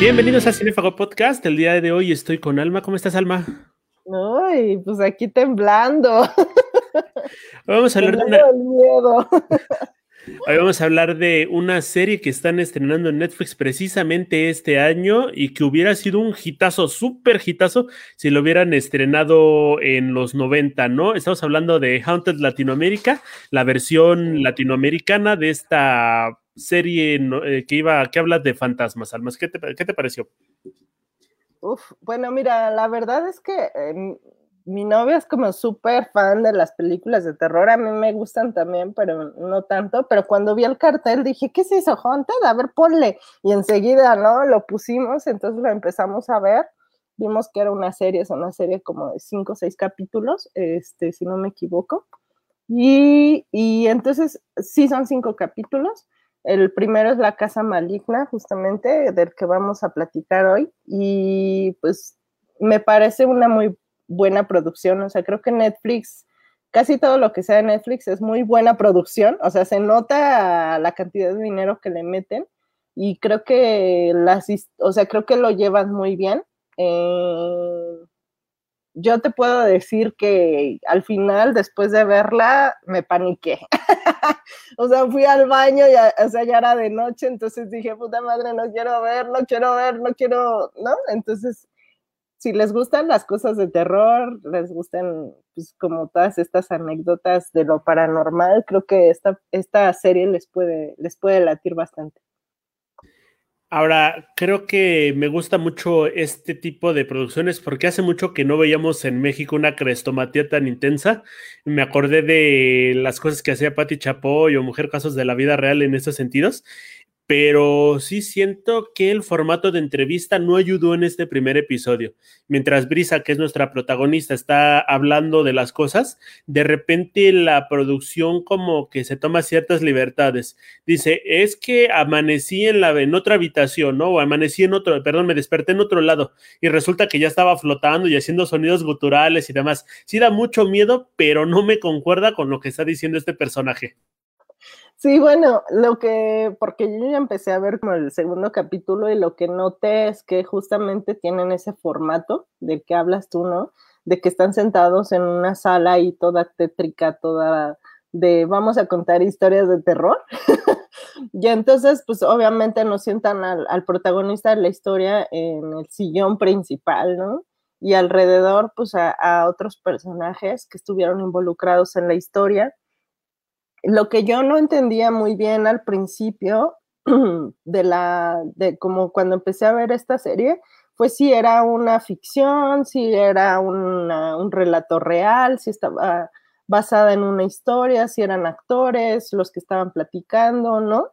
Bienvenidos a Cinefago Podcast. El día de hoy estoy con Alma. ¿Cómo estás, Alma? Ay, pues aquí temblando. Vamos a hablar de una... miedo. Hoy vamos a hablar de una serie que están estrenando en Netflix precisamente este año y que hubiera sido un hitazo, súper hitazo, si lo hubieran estrenado en los 90, ¿no? Estamos hablando de Haunted Latinoamérica, la versión latinoamericana de esta serie eh, que iba, que habla de fantasmas, Almas. ¿Qué te, qué te pareció? Uf, bueno, mira, la verdad es que em, mi novia es como súper fan de las películas de terror. A mí me gustan también, pero no tanto. Pero cuando vi el cartel dije, ¿qué es eso, Haunted? A ver, ponle. Y enseguida, ¿no? Lo pusimos, entonces lo empezamos a ver. Vimos que era una serie, es una serie como de cinco o seis capítulos, este, si no me equivoco. Y, y entonces sí son cinco capítulos. El primero es La Casa Maligna, justamente, del que vamos a platicar hoy. Y pues me parece una muy buena producción. O sea, creo que Netflix, casi todo lo que sea de Netflix es muy buena producción. O sea, se nota la cantidad de dinero que le meten y creo que las, o sea, creo que lo llevan muy bien. Eh, yo te puedo decir que al final, después de verla, me paniqué. o sea, fui al baño, y, o sea, era de noche, entonces dije, puta madre, no quiero ver, no quiero ver, no quiero, ¿no? Entonces si les gustan las cosas de terror, les gustan pues, como todas estas anécdotas de lo paranormal, creo que esta, esta serie les puede, les puede latir bastante. Ahora, creo que me gusta mucho este tipo de producciones porque hace mucho que no veíamos en México una crestomatía tan intensa. Me acordé de las cosas que hacía Patti Chapoy o Mujer Casos de la Vida Real en estos sentidos pero sí siento que el formato de entrevista no ayudó en este primer episodio. Mientras Brisa, que es nuestra protagonista, está hablando de las cosas, de repente la producción como que se toma ciertas libertades. Dice, es que amanecí en, la, en otra habitación, ¿no? O amanecí en otro, perdón, me desperté en otro lado y resulta que ya estaba flotando y haciendo sonidos guturales y demás. Sí da mucho miedo, pero no me concuerda con lo que está diciendo este personaje. Sí, bueno, lo que, porque yo ya empecé a ver como el segundo capítulo y lo que noté es que justamente tienen ese formato del que hablas tú, ¿no? De que están sentados en una sala y toda tétrica, toda de vamos a contar historias de terror. y entonces, pues obviamente nos sientan al, protagonista de la historia en el sillón principal, ¿no? Y alrededor, pues a otros personajes que estuvieron involucrados en la historia lo que yo no entendía muy bien al principio de la, de como cuando empecé a ver esta serie, fue si era una ficción, si era un relato real, si estaba basada en una historia, si eran actores los que estaban platicando, ¿no?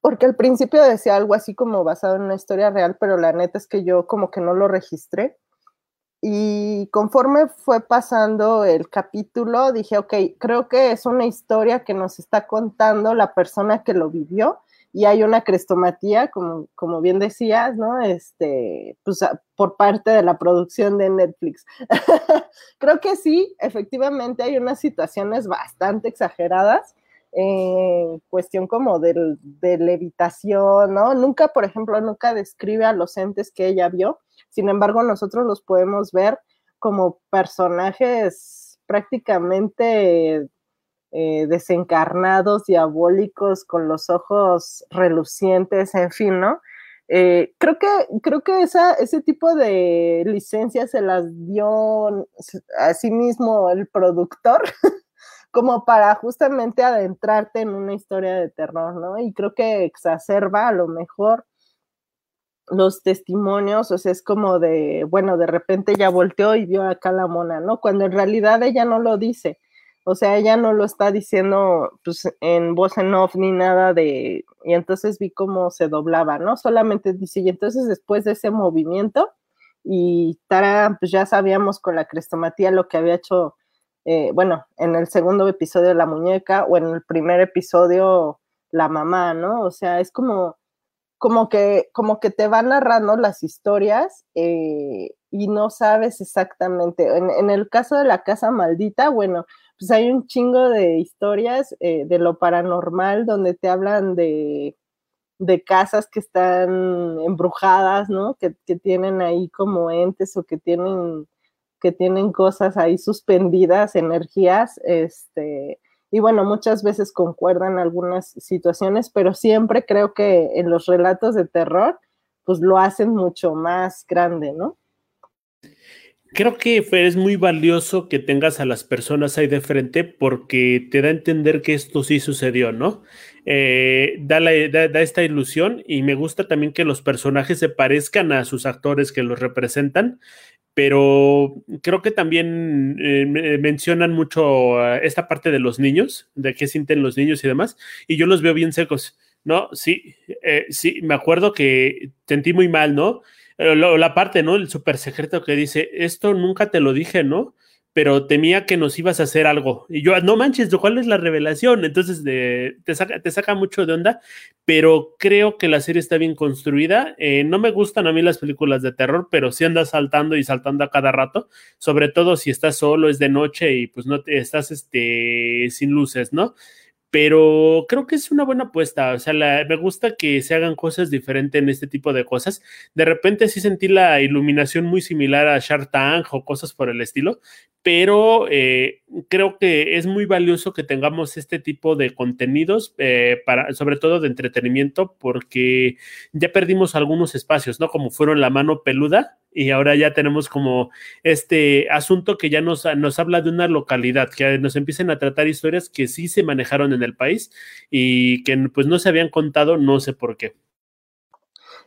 Porque al principio decía algo así como basado en una historia real, pero la neta es que yo como que no lo registré. Y conforme fue pasando el capítulo, dije, ok, creo que es una historia que nos está contando la persona que lo vivió y hay una crestomatía, como, como bien decías, ¿no? Este, pues por parte de la producción de Netflix. creo que sí, efectivamente hay unas situaciones bastante exageradas, eh, cuestión como de, de levitación, ¿no? Nunca, por ejemplo, nunca describe a los entes que ella vio, sin embargo, nosotros los podemos ver como personajes prácticamente eh, desencarnados, diabólicos, con los ojos relucientes, en fin, ¿no? Eh, creo que, creo que ese tipo de licencias se las dio a sí mismo el productor, como para justamente adentrarte en una historia de terror, ¿no? Y creo que exacerba a lo mejor los testimonios, o sea, es como de, bueno, de repente ya volteó y vio acá la mona, ¿no? Cuando en realidad ella no lo dice, o sea, ella no lo está diciendo pues en voz en off ni nada de, y entonces vi cómo se doblaba, ¿no? Solamente dice, y entonces después de ese movimiento, y Tara, pues ya sabíamos con la crestomatía lo que había hecho, eh, bueno, en el segundo episodio la muñeca o en el primer episodio la mamá, ¿no? O sea, es como como que, como que te van narrando las historias eh, y no sabes exactamente. En, el caso de la casa maldita, bueno, pues hay un chingo de historias eh, de lo paranormal donde te hablan de, de casas que están embrujadas, ¿no? Que, que, tienen ahí como entes o que tienen, que tienen cosas ahí suspendidas, energías, este, y bueno, muchas veces concuerdan algunas situaciones, pero siempre creo que en los relatos de terror, pues lo hacen mucho más grande, ¿no? Creo que es muy valioso que tengas a las personas ahí de frente porque te da a entender que esto sí sucedió, ¿no? Eh, da, da, esta ilusión y me gusta también que los personajes se parezcan a sus actores que los representan, pero creo que también eh, mencionan mucho esta parte de los niños, de qué sienten los niños y demás, y yo los veo bien secos. No, sí, eh, sí, me acuerdo que sentí muy mal, ¿no? la parte, ¿no? El super secreto que dice, esto nunca te lo dije, ¿no? Pero temía que nos ibas a hacer algo. Y yo, no manches, ¿cuál es la revelación? Entonces te, saca, te saca mucho de onda, pero creo que la serie está bien construida. Eh, no me gustan a mí las películas de terror, pero sí andas saltando y saltando a cada rato, sobre todo si estás solo, es de noche y pues no te estás este, sin luces, ¿no? Pero creo que es una buena apuesta. O sea, me gusta que se hagan cosas diferentes en este tipo de cosas. De repente sí sentí la iluminación muy similar a Shark Tank o cosas por el estilo, pero eh, creo que es muy valioso que tengamos este tipo de contenidos, eh, para, sobre todo de entretenimiento, porque ya perdimos algunos espacios, ¿no? Como fueron la mano peluda y ahora ya tenemos como este asunto que ya nos, nos habla de una localidad, que nos empiecen a tratar historias que sí se manejaron en el país y que pues no se habían contado, no sé por qué.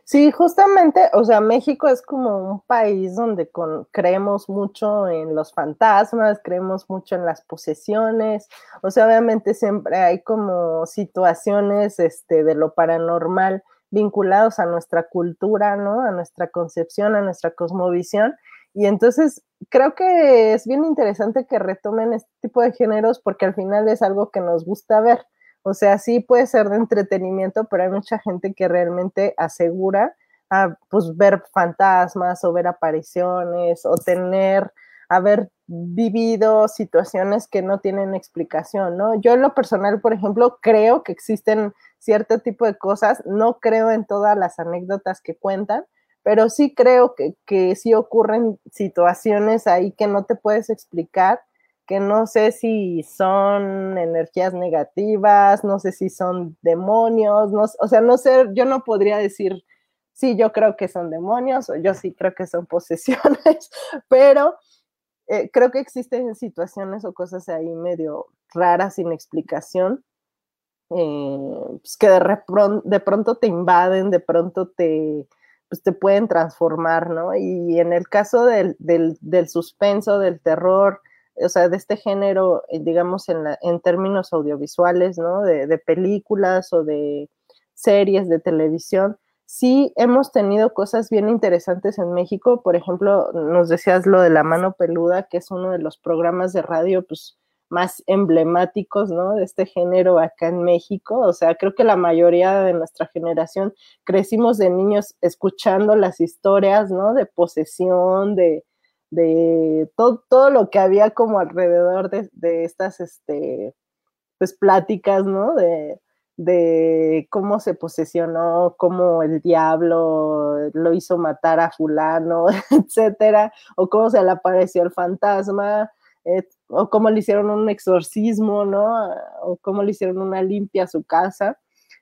Sí, justamente, o sea, México es como un país donde creemos mucho en los fantasmas, creemos mucho en las posesiones, o sea, obviamente siempre hay como situaciones este, de lo paranormal vinculados a nuestra cultura, ¿no? A nuestra concepción, a nuestra cosmovisión. Y entonces creo que es bien interesante que retomen este tipo de géneros porque al final es algo que nos gusta ver. O sea, sí puede ser de entretenimiento, pero hay mucha gente que realmente asegura a, pues, ver fantasmas o ver apariciones o tener, haber vivido situaciones que no tienen explicación, ¿no? Yo en lo personal, por ejemplo, creo que existen cierto tipo de cosas, no creo en todas las anécdotas que cuentan, pero sí creo que, que sí ocurren situaciones ahí que no te puedes explicar que no sé si son energías negativas, no sé si son demonios, no, o sea, no sé, yo no podría decir, sí, yo creo que son demonios o yo sí creo que son posesiones, pero eh, creo que existen situaciones o cosas ahí medio raras, sin explicación, eh, pues que de, de, pronto te invaden, de pronto te, pues te pueden transformar, ¿no? Y en el caso del, del, del suspenso, del terror, o sea, de este género, eh, digamos, en, en términos audiovisuales, ¿no? De, películas o de series de televisión, sí hemos tenido cosas bien interesantes en México. Por ejemplo, nos decías lo de La Mano Peluda, que es uno de los programas de radio, pues, más emblemáticos, ¿no? De este género acá en México. O sea, creo que la mayoría de nuestra generación crecimos de niños escuchando las historias, ¿no? De posesión, de, de todo, todo lo que había como alrededor de, estas, este, pues, pláticas, ¿no? De, de cómo se posesionó, cómo el diablo lo hizo matar a fulano, etcétera, o cómo se le apareció el fantasma, o cómo le hicieron un exorcismo, ¿no? O cómo le hicieron una limpia a su casa.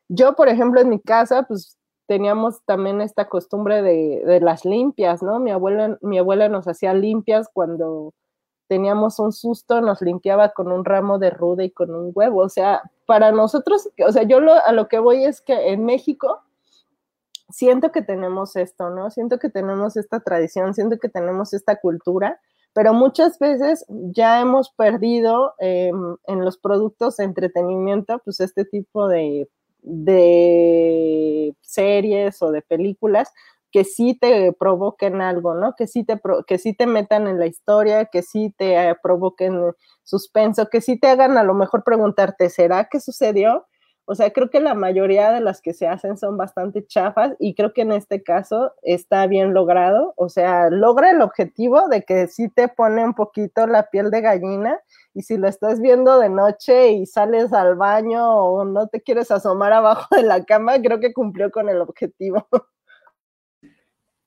Yo, por ejemplo, en mi casa, pues teníamos también esta costumbre de, las limpias, ¿no? Mi abuela, mi abuela nos hacía limpias cuando teníamos un susto, nos limpiaba con un ramo de ruda y con un huevo. O sea, para nosotros, o sea, yo a lo que voy es que en México siento que tenemos esto, ¿no? Siento que tenemos esta tradición, siento que tenemos esta cultura, pero muchas veces ya hemos perdido em, en los productos de entretenimiento, pues este tipo de de series o de películas que sí te provoquen algo, ¿no? Que sí te, que sí te metan en la historia, que sí te provoquen suspenso, que sí te hagan a lo mejor preguntarte, ¿será que sucedió? O sea, creo que la mayoría de las que se hacen son bastante chafas y creo que en este caso está bien logrado. O sea, logra el objetivo de que sí te pone un poquito la piel de gallina y si lo estás viendo de noche y sales al baño o no te quieres asomar abajo de la cama, creo que cumplió con el objetivo.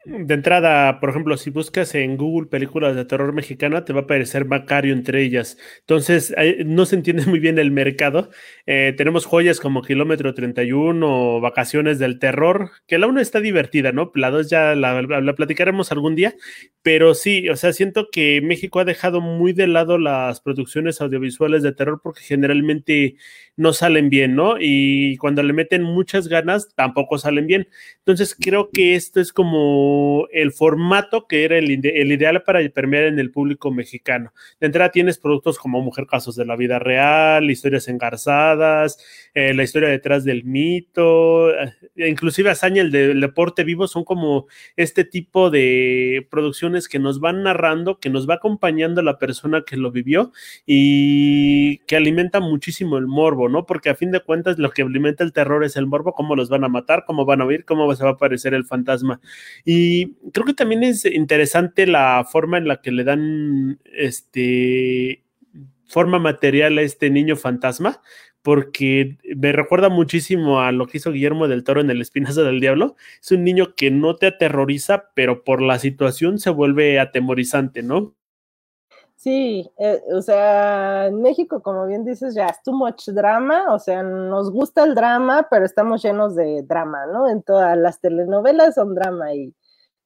De entrada, por ejemplo, si buscas en Google películas de terror mexicana, te va a aparecer Macario entre ellas. Entonces, no se entiende muy bien el mercado. Eh, tenemos joyas como Kilómetro 31 o Vacaciones del Terror, que la una está divertida, ¿no? La dos ya la, la, platicaremos algún día, pero sí, o sea, siento que México ha dejado muy de lado las producciones audiovisuales de terror porque generalmente no salen bien, ¿no? Y cuando le meten muchas ganas, tampoco salen bien. Entonces, creo que esto es como el formato que era el, ideal para permear en el público mexicano. De entrada tienes productos como Mujer Casos de la Vida Real, historias engarzadas, eh, la historia detrás del mito, eh, inclusive Hazaña, el del deporte vivo, son como este tipo de producciones que nos van narrando, que nos va acompañando la persona que lo vivió y que alimenta muchísimo el morbo, ¿no? Porque a fin de cuentas lo que alimenta el terror es el morbo, cómo los van a matar, cómo van a oír, cómo se va a aparecer el fantasma. Y y creo que también es interesante la forma en la que le dan este forma material a este niño fantasma, porque me recuerda muchísimo a lo que hizo Guillermo del Toro en El Espinazo del Diablo. Es un niño que no te aterroriza, pero por la situación se vuelve atemorizante, ¿no? Sí, eh, o sea, en México, como bien dices, ya es too much drama, o sea, nos gusta el drama, pero estamos llenos de drama, ¿no? En todas las telenovelas son drama y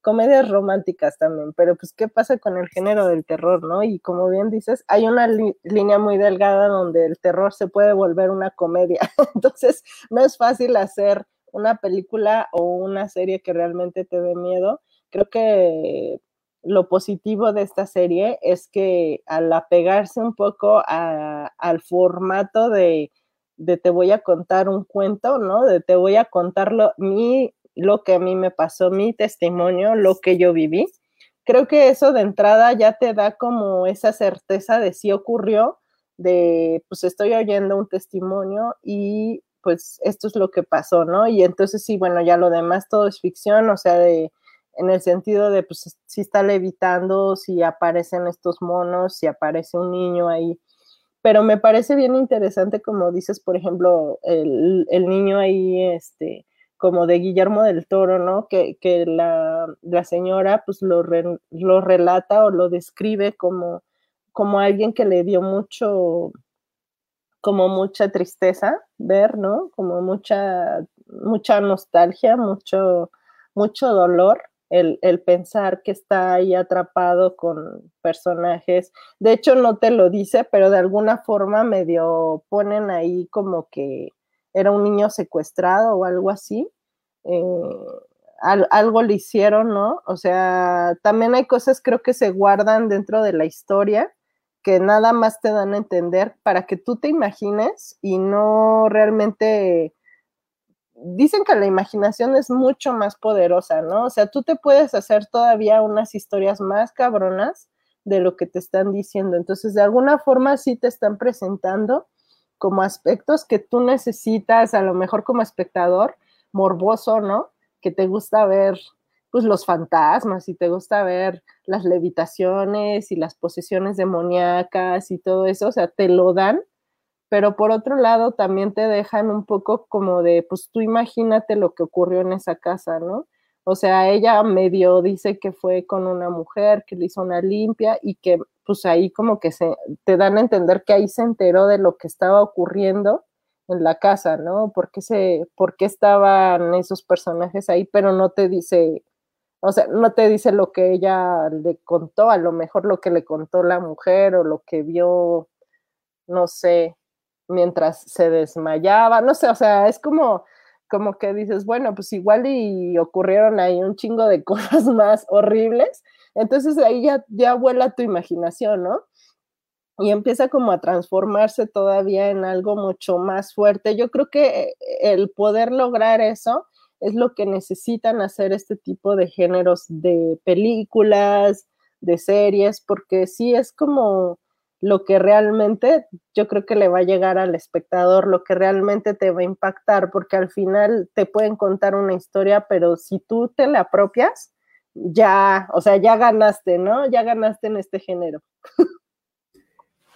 comedias románticas también, pero pues qué pasa con el género del terror, ¿no? Y como bien dices, hay una línea muy delgada donde el terror se puede volver una comedia, entonces no es fácil hacer una película o una serie que realmente te dé miedo. Creo que lo positivo de esta serie es que al apegarse un poco al formato de, de, te voy a contar un cuento, ¿no? De te voy a contarlo, mi lo que a mí me pasó, mi testimonio, lo que yo viví. Creo que eso de entrada ya te da como esa certeza de si ocurrió, de pues estoy oyendo un testimonio y pues esto es lo que pasó, ¿no? Y entonces sí, bueno, ya lo demás todo es ficción, o sea, de, en el sentido de pues si está levitando, si aparecen estos monos, si aparece un niño ahí. Pero me parece bien interesante, como dices, por ejemplo, el, el niño ahí, este, como de Guillermo del Toro, ¿no? Que, la, señora pues lo, lo, relata o lo describe como, como alguien que le dio mucho, como mucha tristeza ver, ¿no? Como mucha, mucha nostalgia, mucho, mucho dolor. El, el, pensar que está ahí atrapado con personajes. De hecho, no te lo dice, pero de alguna forma medio ponen ahí como que era un niño secuestrado o algo así. Eh, algo le hicieron, ¿no? O sea, también hay cosas creo que se guardan dentro de la historia que nada más te dan a entender para que tú te imagines y no realmente dicen que la imaginación es mucho más poderosa, ¿no? O sea, tú te puedes hacer todavía unas historias más cabronas de lo que te están diciendo. Entonces, de alguna forma sí te están presentando como aspectos que tú necesitas, a lo mejor como espectador, morboso, ¿no? Que te gusta ver pues los fantasmas y te gusta ver las levitaciones y las posesiones demoníacas y todo eso, o sea, te lo dan, pero por otro lado también te dejan un poco como de, pues tú imagínate lo que ocurrió en esa casa, ¿no? O sea, ella medio dice que fue con una mujer que le hizo una limpia y que pues ahí como que se te dan a entender que ahí se enteró de lo que estaba ocurriendo en la casa, ¿no? ¿Por qué, se, ¿Por qué estaban esos personajes ahí? Pero no te dice, o sea, no te dice lo que ella le contó, a lo mejor lo que le contó la mujer o lo que vio, no sé, mientras se desmayaba, no sé, o sea, es como, como que dices, bueno, pues igual y ocurrieron ahí un chingo de cosas más horribles, entonces ahí ya, ya vuela tu imaginación, ¿no? y empieza como a transformarse todavía en algo mucho más fuerte. Yo creo que el poder lograr eso es lo que necesitan hacer este tipo de géneros de películas, de series, porque sí es como lo que realmente yo creo que le va a llegar al espectador, lo que realmente te va a impactar, porque al final te pueden contar una historia, pero si tú te la apropias, ya, o sea, ya ganaste, ¿no? Ya ganaste en este género.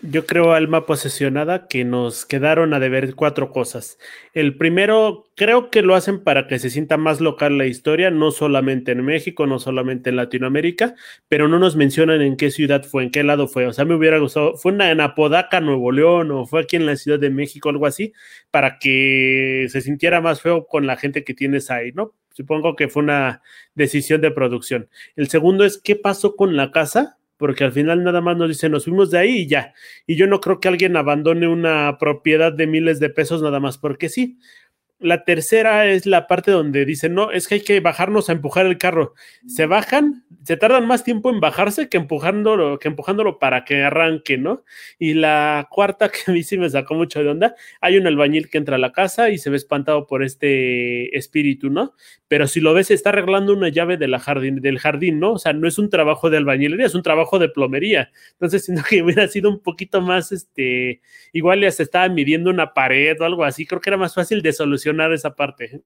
Yo creo, alma posesionada, que nos quedaron a deber cuatro cosas. El primero, creo que lo hacen para que se sienta más local la historia, no solamente en México, no solamente en Latinoamérica, pero no nos mencionan en qué ciudad fue, en qué lado fue. O sea, me hubiera gustado, fue una, en Apodaca, Nuevo León, o fue aquí en la Ciudad de México, algo así, para que se sintiera más feo con la gente que tienes ahí, ¿no? Supongo que fue una decisión de producción. El segundo es, ¿qué pasó con la casa? Porque al final nada más nos dice, nos fuimos de ahí y ya. Y yo no creo que alguien abandone una propiedad de miles de pesos nada más porque sí. La tercera es la parte donde dicen, no, es que hay que bajarnos a empujar el carro. Se bajan, se tardan más tiempo en bajarse que empujándolo, que empujándolo para que arranque, ¿no? Y la cuarta que a mí sí me sacó mucho de onda, hay un albañil que entra a la casa y se ve espantado por este espíritu, ¿no? Pero si lo ves, está arreglando una llave de la jardín, del jardín, ¿no? O sea, no es un trabajo de albañilería, es un trabajo de plomería. Entonces, siento que hubiera sido un poquito más, este, igual ya se estaba midiendo una pared o algo así, creo que era más fácil de solucionar esa parte.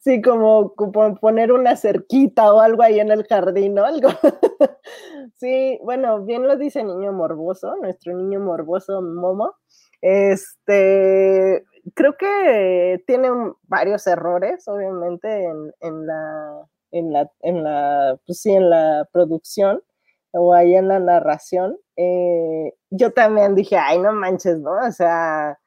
Sí, como, poner una cerquita o algo ahí en el jardín o algo. sí, bueno, bien lo dice Niño Morboso, nuestro niño morboso Momo. Este, creo que tiene varios errores, obviamente, en, la, en la, en la, pues sí, en la producción o ahí en la narración. Eh, yo también dije, ay, no manches, ¿no? O sea,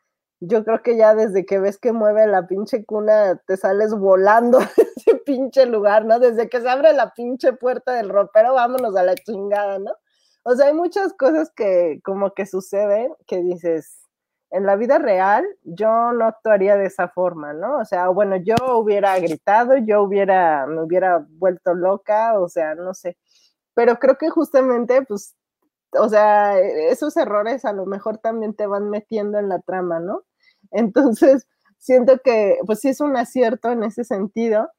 yo creo que ya desde que ves que mueve la pinche cuna, te sales volando de ese pinche lugar, ¿no? Desde que se abre la pinche puerta del ropero, vámonos a la chingada, ¿no? O sea, hay muchas cosas que como que suceden que dices, en la vida real yo no actuaría de esa forma, ¿no? O sea, bueno, yo hubiera gritado, yo hubiera, me hubiera vuelto loca, o sea, no sé. Pero creo que justamente, pues, o sea, e-, esos errores a lo mejor también te van metiendo en la trama, ¿no? Entonces, siento que pues sí es un acierto en ese sentido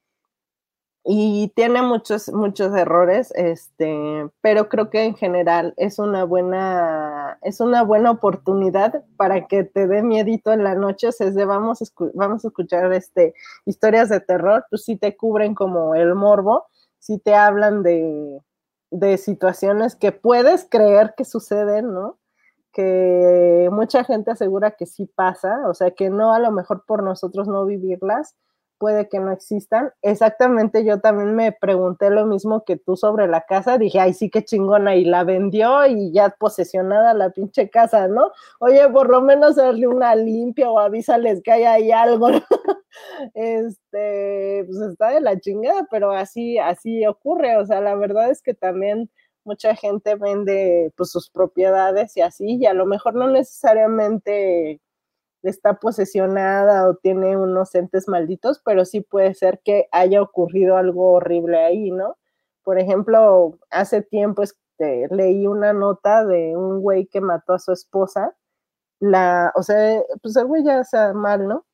y tiene muchos, muchos errores, este, pero creo que en general es una buena, es una buena oportunidad para que te dé miedito en la noche, o sea, vamos, a vamos a escuchar este, historias de terror, pues sí te cubren como el morbo, sí te hablan de, de situaciones que puedes creer que suceden, ¿no? Que mucha gente asegura que sí pasa, o sea, que no a lo mejor por nosotros no vivirlas, puede que no existan. Exactamente, yo también me pregunté lo mismo que tú sobre la casa, dije, ay, sí, qué chingona, y la vendió y ya posesionada la pinche casa, ¿no? Oye, por lo menos darle una limpia o avísales que hay ahí algo, ¿no? Este, pues está de la chingada, pero así, así ocurre, o sea, la verdad es que también mucha gente vende pues sus propiedades y así, y a lo mejor no necesariamente está posesionada o tiene unos entes malditos, pero sí puede ser que haya ocurrido algo horrible ahí, ¿no? Por ejemplo, hace tiempo este, leí una nota de un güey que mató a su esposa, la, o sea, pues el güey ya está mal, ¿no?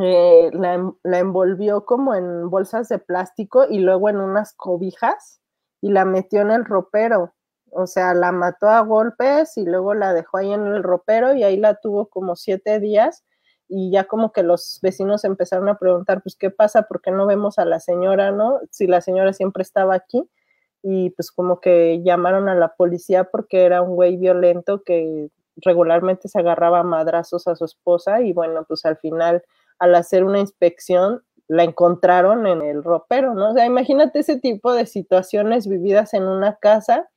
Eh, la, la envolvió como en bolsas de plástico y luego en unas cobijas y la metió en el ropero. O sea, la mató a golpes y luego la dejó ahí en el ropero y ahí la tuvo como siete días y ya como que los vecinos empezaron a preguntar, pues, ¿qué pasa? ¿Por qué no vemos a la señora, no? Si la señora siempre estaba aquí y pues como que llamaron a la policía porque era un güey violento que regularmente se agarraba madrazos a su esposa y bueno, pues al final al hacer una inspección la encontraron en el ropero, ¿no? O sea, imagínate ese tipo de situaciones vividas en una casa.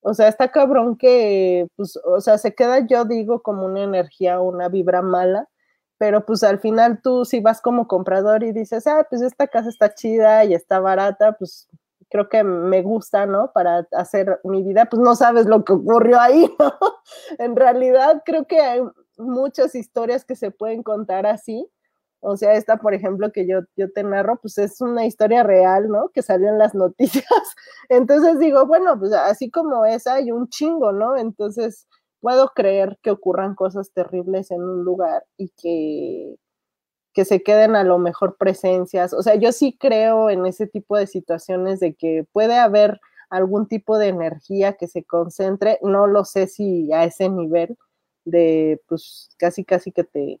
O sea, está cabrón que, pues, o sea, se queda, yo digo, como una energía, una vibra mala, pero pues al final tú si vas como comprador y dices, ah, pues esta casa está chida y está barata, pues creo que me gusta, ¿no? Para hacer mi vida, pues no sabes lo que ocurrió ahí, ¿no? en realidad creo que hay muchas historias que se pueden contar así o sea, esta, por ejemplo, que yo, yo te narro, pues es una historia real, ¿no? Que salió en las noticias. Entonces digo, bueno, pues así como esa hay un chingo, ¿no? Entonces puedo creer que ocurran cosas terribles en un lugar y que, que se queden a lo mejor presencias. O sea, yo sí creo en ese tipo de situaciones de que puede haber algún tipo de energía que se concentre, no lo sé si a ese nivel de, pues, casi, casi que te,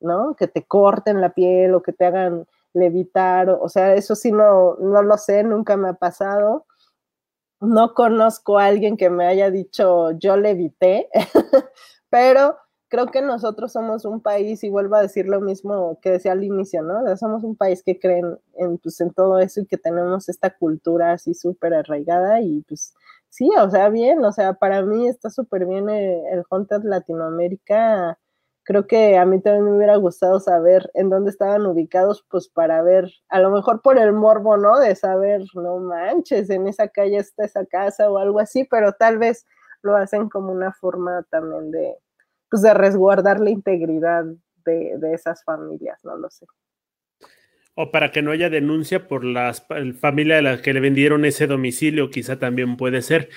¿no? Que te corten la piel o que te hagan levitar, o, sea, eso sí no, no lo sé, nunca me ha pasado. No conozco a alguien que me haya dicho yo levité, pero creo que nosotros somos un país, y vuelvo a decir lo mismo que decía al inicio, ¿no? somos un país que creen en, pues, en todo eso y que tenemos esta cultura así súper arraigada y pues sí, o sea, bien, o sea, para mí está súper bien el, el Haunted Latinoamérica. Creo que a mí también me hubiera gustado saber en dónde estaban ubicados, pues para ver, a lo mejor por el morbo, ¿no? De saber, no manches, en esa calle está esa casa o algo así, pero tal vez lo hacen como una forma también de, pues de resguardar la integridad de, de esas familias, no lo sé. O para que no haya denuncia por la familia a la que le vendieron ese domicilio, quizá también puede ser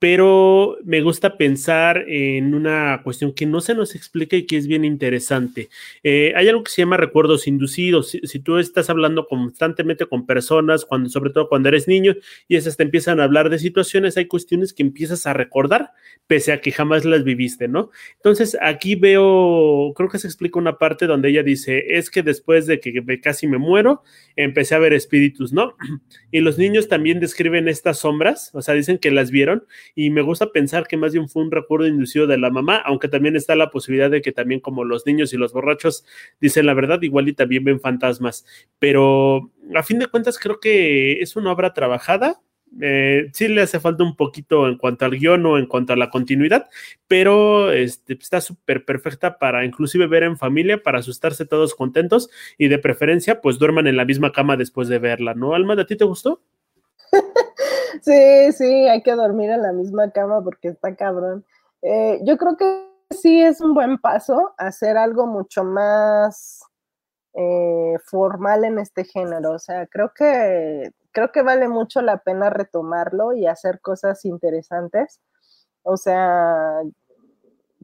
pero me gusta pensar en una cuestión que no se nos explica y que es bien interesante. Eh, hay algo que se llama recuerdos inducidos. Si, tú estás hablando constantemente con personas, cuando, sobre todo cuando eres niño, y esas te empiezan a hablar de situaciones, hay cuestiones que empiezas a recordar, pese a que jamás las viviste, ¿no? Entonces, aquí veo, creo que se explica una parte donde ella dice, es que después de que casi me muero, empecé a ver espíritus, ¿no? Y los niños también describen estas sombras, o sea, dicen que las vieron y me gusta pensar que más bien fue un recuerdo inducido de la mamá, aunque también está la posibilidad de que también como los niños y los borrachos dicen la verdad, igual y también ven fantasmas, pero a fin de cuentas creo que es una obra trabajada, eh, sí le hace falta un poquito en cuanto al guion o en cuanto a la continuidad, pero este, está súper perfecta para inclusive ver en familia, para asustarse todos contentos y de preferencia pues duerman en la misma cama después de verla, ¿no? Alma, ¿a ti te gustó? sí, sí, hay que dormir en la misma cama porque está cabrón. Eh, yo creo que sí es un buen paso hacer algo mucho más eh, formal en este género. O sea, creo que creo que vale mucho la pena retomarlo y hacer cosas interesantes. O sea,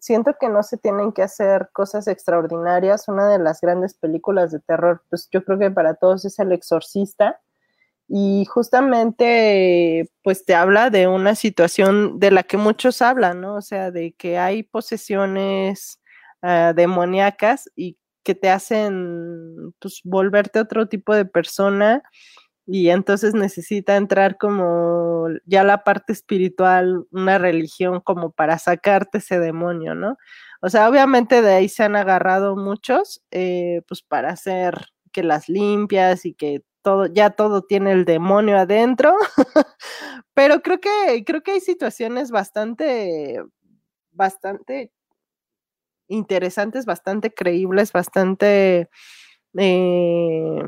siento que no se tienen que hacer cosas extraordinarias. Una de las grandes películas de terror, pues yo creo que para todos es El Exorcista y justamente pues te habla de una situación de la que muchos hablan, ¿no? O sea, de que hay posesiones uh, demoníacas y que te hacen pues volverte otro tipo de persona y entonces necesita entrar como ya la parte espiritual, una religión como para sacarte ese demonio, ¿no? O sea, obviamente de ahí se han agarrado muchos, eh, pues para hacer que las limpias y que todo, ya todo tiene el demonio adentro, pero creo que, creo que hay situaciones bastante, bastante interesantes, bastante creíbles, bastante eh,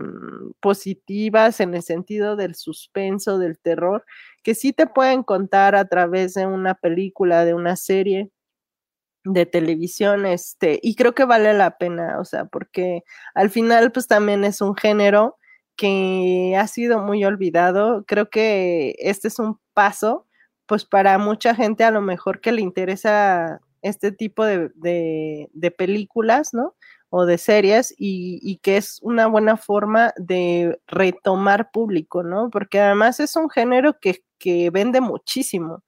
positivas en el sentido del suspenso, del terror, que sí te pueden contar a través de una película, de una serie de televisión, este, y creo que vale la pena, o sea, porque al final pues también es un género que ha sido muy olvidado. Creo que este es un paso, pues para mucha gente a lo mejor que le interesa este tipo de, de, películas, ¿no? O de series y, y, que es una buena forma de retomar público, ¿no? Porque además es un género que, que vende muchísimo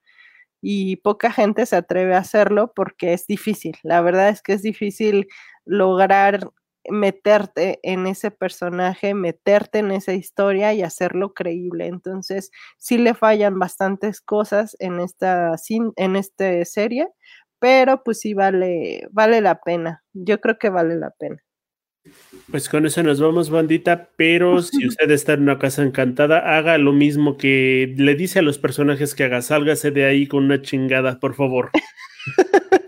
y poca gente se atreve a hacerlo porque es difícil. La verdad es que es difícil lograr meterte en ese personaje, meterte en esa historia y hacerlo creíble. Entonces, sí le fallan bastantes cosas en esta, en esta serie, pero pues sí vale, vale la pena. Yo creo que vale la pena. Pues con eso nos vamos, bandita, pero si usted está en una casa encantada, haga lo mismo que le dice a los personajes que haga, sálgase de ahí con una chingada, por favor.